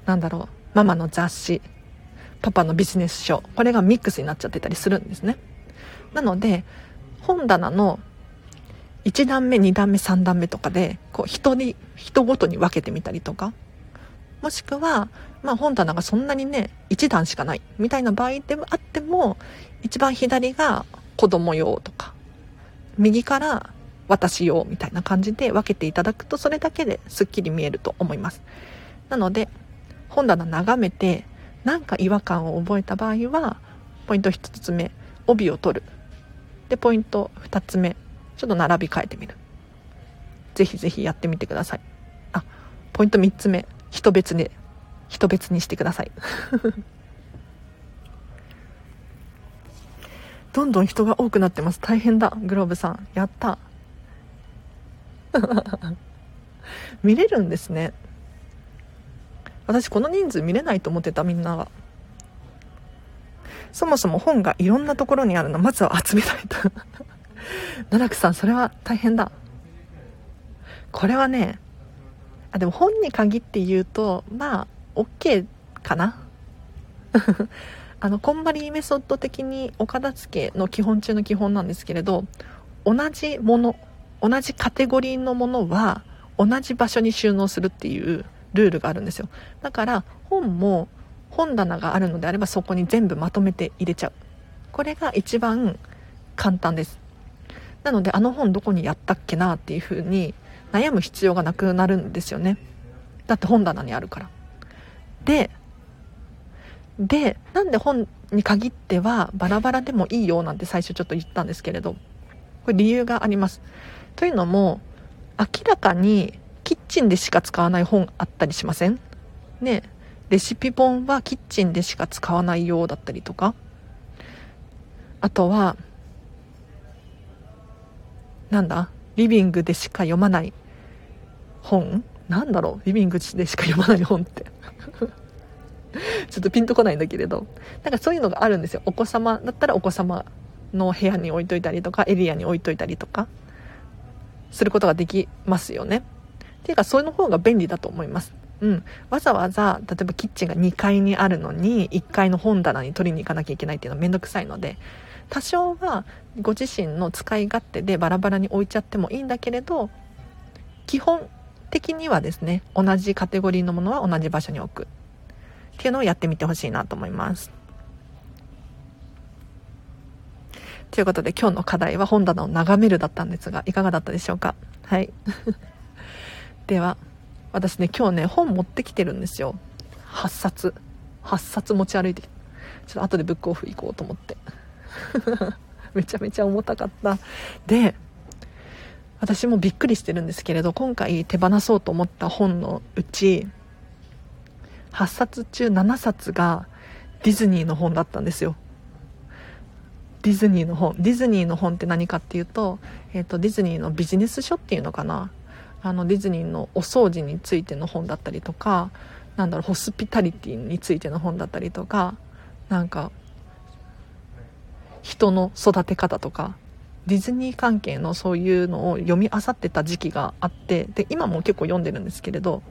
なんだろう、ママの雑誌、パパのビジネス書、これがミックスになっちゃってたりするんですね。なので、本棚の1段目、2段目、3段目とかで、こう、人に、人ごとに分けてみたりとか、もしくは、まあ、本棚がそんなにね1段しかないみたいな場合でもあっても一番左が子供用とか右から私用みたいな感じで分けていただくとそれだけですっきり見えると思います。なので本棚眺めてなんか違和感を覚えた場合はポイント1つ目帯を取る。でポイント2つ目ちょっと並び替えてみる。ぜひぜひやってみてください。あポイント3つ目人別で人別にしてください。どんどん人が多くなってます。大変だ。グローブさん。やった。見れるんですね。私この人数見れないと思ってたみんながそもそも本がいろんなところにあるの。まずは集めないと。奈落さんそれは大変だ。これはねあでも本に限って言うとまあ OK かな？あのこんまりメソッド的にお片付けの基本中の基本なんですけれど同じもの同じカテゴリーのものは同じ場所に収納するっていうルールがあるんですよ。だから本も本棚があるのであればそこに全部まとめて入れちゃう。これが一番簡単です。なのであの本どこにやったっけなっていう風に悩む必要がなくなるんですよね。だって本棚にあるから。ででなんで本に限ってはバラバラでもいいよなんて最初ちょっと言ったんですけれどこれ理由があります。というのも明らかにキッチンでしか使わない本あったりしません？ねレシピ本はキッチンでしか使わないようだったりとか。あとはなんだリビングでしか読まない本。なんだろうリビングでしか読まない本って。ちょっとピンとこないんだけれど。なんかそういうのがあるんですよ。お子様だったらお子様の部屋に置いといたりとかエリアに置いといたりとかすることができますよね。っていうかそういうの方が便利だと思います。うん、わざわざ例えばキッチンが2階にあるのに1階の本棚に取りに行かなきゃいけないっていうのはめんどくさいので多少はご自身の使い勝手でバラバラに置いちゃってもいいんだけれど基本的にはですね同じカテゴリーのものは同じ場所に置く。っていうのをやってみてほしいなと思います。ということで今日の課題は本棚を眺めるだったんですがいかがだったでしょうか？はい。では私ね今日ね本持ってきてるんですよ。8冊。8冊持ち歩いて。ちょっと後でブックオフ行こうと思って。めちゃめちゃ重たかった。で私もびっくりしてるんですけれど今回手放そうと思った本のうち8冊中7冊がディズニーの本だったんですよ。ディズニーの本。ディズニーの本って何かっていうと,、えーと、ディズニーのビジネス書っていうのかな。あのディズニーのお掃除についての本だったりとかなんだろうホスピタリティについての本だったりとかなんか人の育て方とかディズニー関係のそういうのを読み漁ってた時期があってで今も結構読んでるんですけれど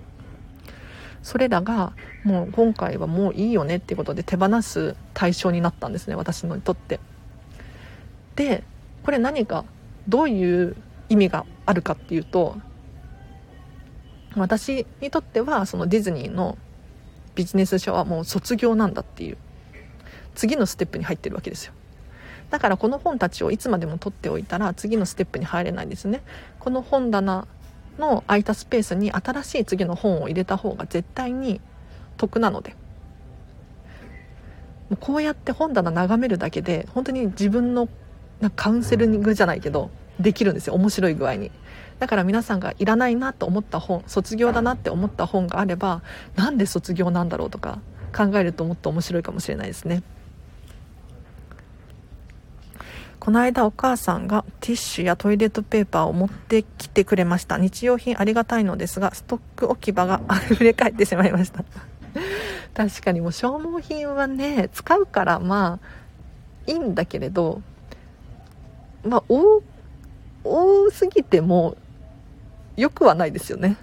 それらがもう今回はもういいよねっていうことで手放す対象になったんですね私にとって。でこれ何かどういう意味があるかっていうと私にとってはそのディズニーのビジネス書はもう卒業なんだっていう次のステップに入ってるわけですよ。だからこの本たちをいつまでも取っておいたら次のステップに入れないですね。この本棚の空いたスペースに新しい次の本を入れた方が絶対に得なので。もうこうやって本棚眺めるだけで本当に自分のなカウンセリングじゃないけどできるんですよ。面白い具合に。だから皆さんがいらないなと思った本卒業だなって思った本があればなんで卒業なんだろうとか考えるともっと面白いかもしれないですね。この間お母さんがティッシュやトイレットペーパーを持ってきてくれました。日用品ありがたいのですがストック置き場が溢れ返ってしまいました。確かにもう消耗品はね使うからまあいいんだけれどまあ多多すぎても良くはないですよね。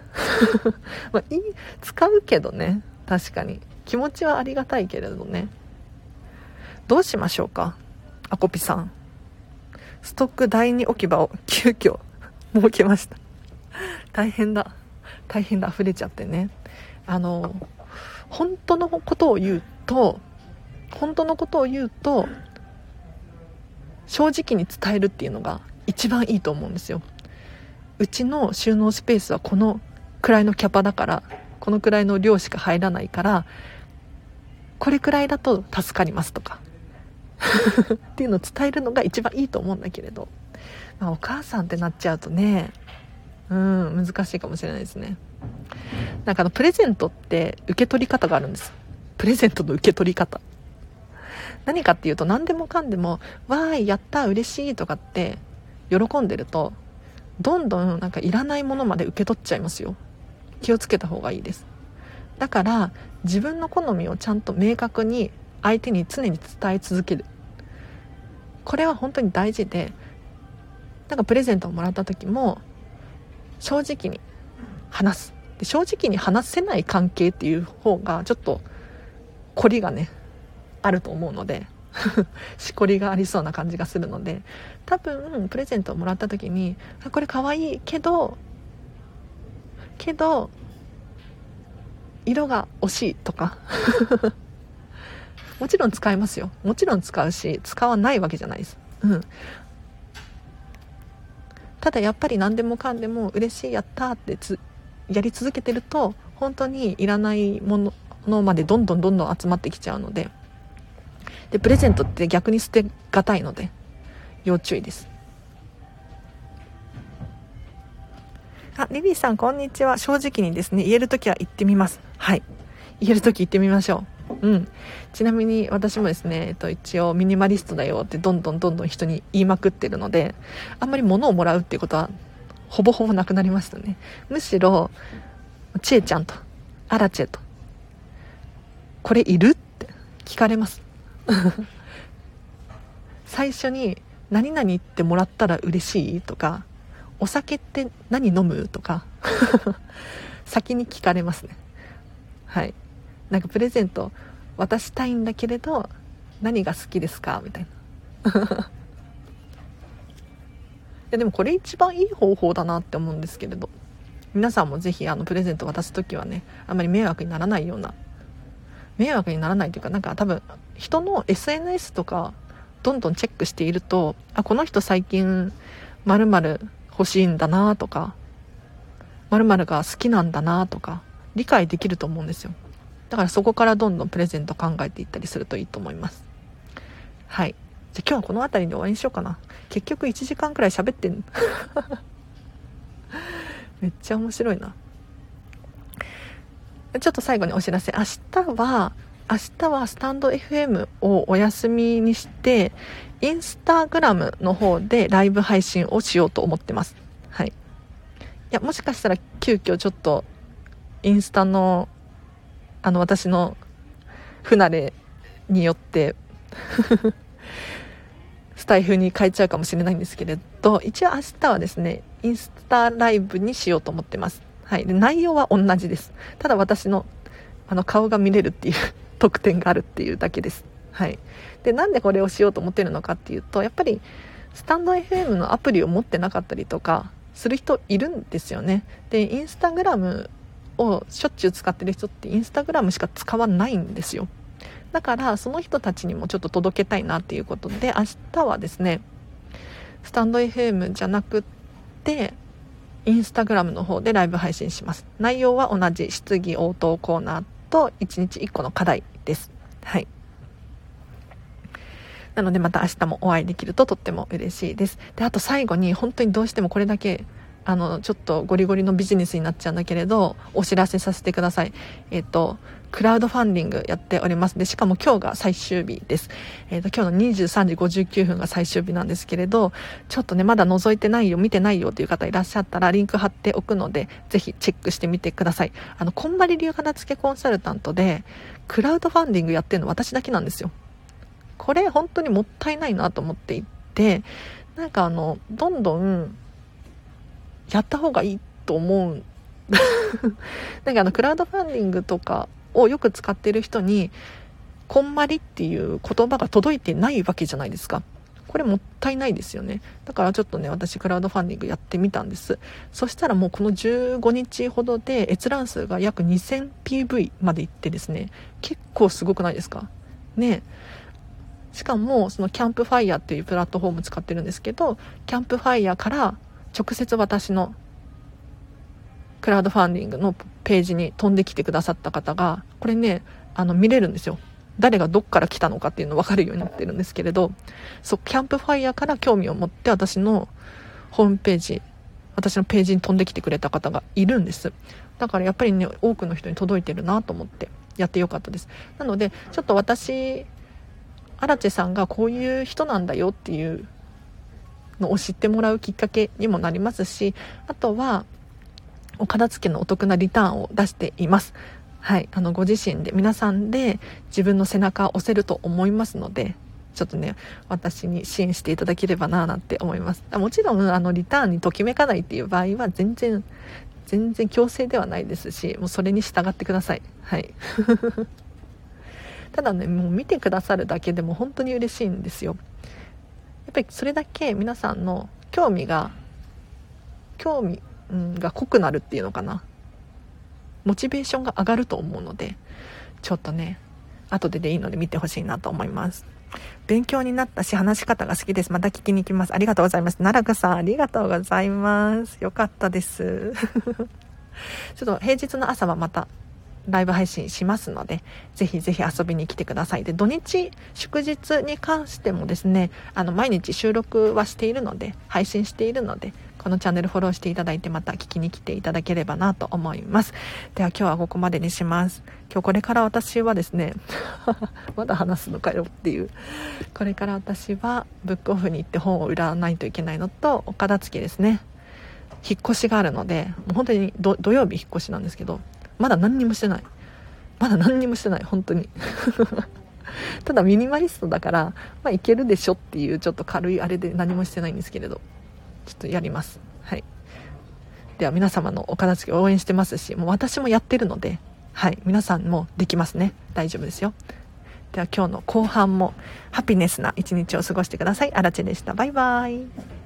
まあいい使うけどね。確かに。気持ちはありがたいけれどね。どうしましょうか？アコピさん。ストック第2置き場を急遽設けました。大変だ。大変だ。溢れちゃってね。あの本当のことを言うと本当のことを言うと正直に伝えるっていうのが一番いいと思うんですよ。うちの収納スペースはこのくらいのキャパだからこのくらいの量しか入らないからこれくらいだと助かりますとか。っていうのを伝えるのが一番いいと思うんだけれど、まあ、お母さんってなっちゃうとねうん難しいかもしれないですね。なんかあのプレゼントって受け取り方があるんです。プレゼントの受け取り方。何かっていうと何でもかんでも「わーいやった嬉しい」とかって喜んでるとどんどんなんかいらないものまで受け取っちゃいますよ。気をつけた方がいいです。だから自分の好みをちゃんと明確に相手に常に伝え続ける。これは本当に大事でなんかプレゼントをもらった時も正直に話す。で正直に話せない関係っていう方がちょっと凝りがねあると思うので しこりがありそうな感じがするので多分プレゼントをもらった時にあこれかわいいけどけど色が惜しいとかもちろん使いますよ。もちろん使うし使わないわけじゃないです。うん。ただやっぱり何でもかんでも嬉しいやったってやり続けてると本当にいらないものまでどんどんどんどん集まってきちゃうのででプレゼントって逆に捨てがたいので要注意です。あリリーさんこんにちは。正直にですね言える時は言ってみます。はい。言える時言ってみましょう。うん。ちなみに私もですね、えっと、一応ミニマリストだよってどんどんどんどん人に言いまくってるのであんまり物をもらうっていうことはほぼほぼなくなりましたね。むしろちえちゃんとアラチェとこれいるって聞かれます。最初に「何々ってもらったら嬉しい?」とか「お酒って何飲む?」とか 先に聞かれますね。はい。なんかプレゼント渡したいんだけれど何が好きですか？みたいな。いやでもこれ一番いい方法だなって思うんですけれど。皆さんもぜひあのプレゼント渡す時はねあんまり迷惑にならないような迷惑にならないというかなんか多分人の SNS とかどんどんチェックしているとあこの人最近〇〇欲しいんだなとか〇〇が好きなんだなとか理解できると思うんですよ。だからそこからどんどんプレゼント考えていったりするといいと思います。はい。じゃ今日はこの辺りで終わりにしようかな。結局1時間くらい喋ってん めっちゃ面白いな。ちょっと最後にお知らせ。明日は明日はスタンド FM をお休みにしてインスタグラムの方でライブ配信をしようと思ってます。はい。いやもしかしたら急遽ちょっとインスタのあの私の不慣れによって スタイフに変えちゃうかもしれないんですけれど一応明日はですねインスタライブにしようと思ってます。はい。で内容は同じです。ただ私のあの顔が見れるっていう 特典があるっていうだけです。はい。でなんでこれをしようと思ってるのかっていうとやっぱりスタンド FM のアプリを持ってなかったりとかする人いるんですよね。でインスタグラムをしょっちゅう使ってる人ってインスタグラムしか使わないんですよ。だからその人たちにもちょっと届けたいなっていうことで明日はですねスタンド FM じゃなくってインスタグラムの方でライブ配信します。内容は同じ質疑応答コーナーと1日1個の課題です。はい。なのでまた明日もお会いできるととっても嬉しいです。であと最後に本当にどうしてもこれだけあのちょっとゴリゴリのビジネスになっちゃうんだけれどお知らせさせてください。えっ、とクラウドファンディングやっております。でしかも今日が最終日です、えっ、と今日の23時59分が最終日なんですけれどちょっとねまだ覗いてないよ見てないよという方いらっしゃったらリンク貼っておくのでぜひチェックしてみてください。あのこんまり流片付けコンサルタントでクラウドファンディングやってるの私だけなんですよ。これ本当にもったいないなと思っていてなんかあのどんどんやった方がいいと思う。なんかあのクラウドファンディングとかをよく使ってる人にこんまりっていう言葉が届いてないわけじゃないですか。これもったいないですよね。だからちょっとね私クラウドファンディングやってみたんです。そしたらもうこの15日ほどで閲覧数が約 2000PV までいってですね。結構すごくないですか？ねしかもそのキャンプファイヤーっていうプラットフォーム使ってるんですけどキャンプファイヤーから直接私のクラウドファンディングのページに飛んできてくださった方がこれねあの見れるんですよ。誰がどっから来たのかっていうの分かるようになってるんですけれどそうキャンプファイヤーから興味を持って私のホームページ私のページに飛んできてくれた方がいるんです。だからやっぱりね多くの人に届いてるなと思ってやってよかったです。なのでちょっと私荒地さんがこういう人なんだよっていうのを知ってもらうきっかけにもなりますしあとはお片付けのお得なリターンを出しています。はい。あのご自身で皆さんで自分の背中を押せると思いますのでちょっとね私に支援していただければななんて思います。もちろんあのリターンにときめかないっていう場合は全然全然強制ではないですしもうそれに従ってください。はい。ただねもう見てくださるだけでも本当に嬉しいんですよ。っぱりそれだけ皆さんの興味が興味、が濃くなるっていうのかな。モチベーションが上がると思うのでちょっとね後ででいいので見てほしいなと思います。勉強になったし話し方が好きです。また聞きに行きます。ありがとうございます。奈良さんありがとうございます。よかったです。ちょっと平日の朝はまたライブ配信しますので、ぜひぜひ遊びに来てください。で、土日、祝日に関してもですね、あの、毎日収録はしているので、配信しているので、このチャンネルフォローしていただいてまた聞きに来ていただければなと思います。では今日はここまでにします。今日これから私はですね、まだ話すのかよっていう。これから私はブックオフに行って本を売らないといけないのと、お片付けですね。引っ越しがあるので、もう本当に土曜日引っ越しなんですけど、まだ何にもしてない。まだ何にもしてない本当に。ただミニマリストだからまあいけるでしょっていうちょっと軽いあれで何もしてないんですけれど。ちょっとやります。はい。では皆様のお片付け応援してますしもう私もやってるのではい。皆さんもできますね。大丈夫ですよ。では今日の後半もハピネスな一日を過ごしてください。あらちでした。バイバイ。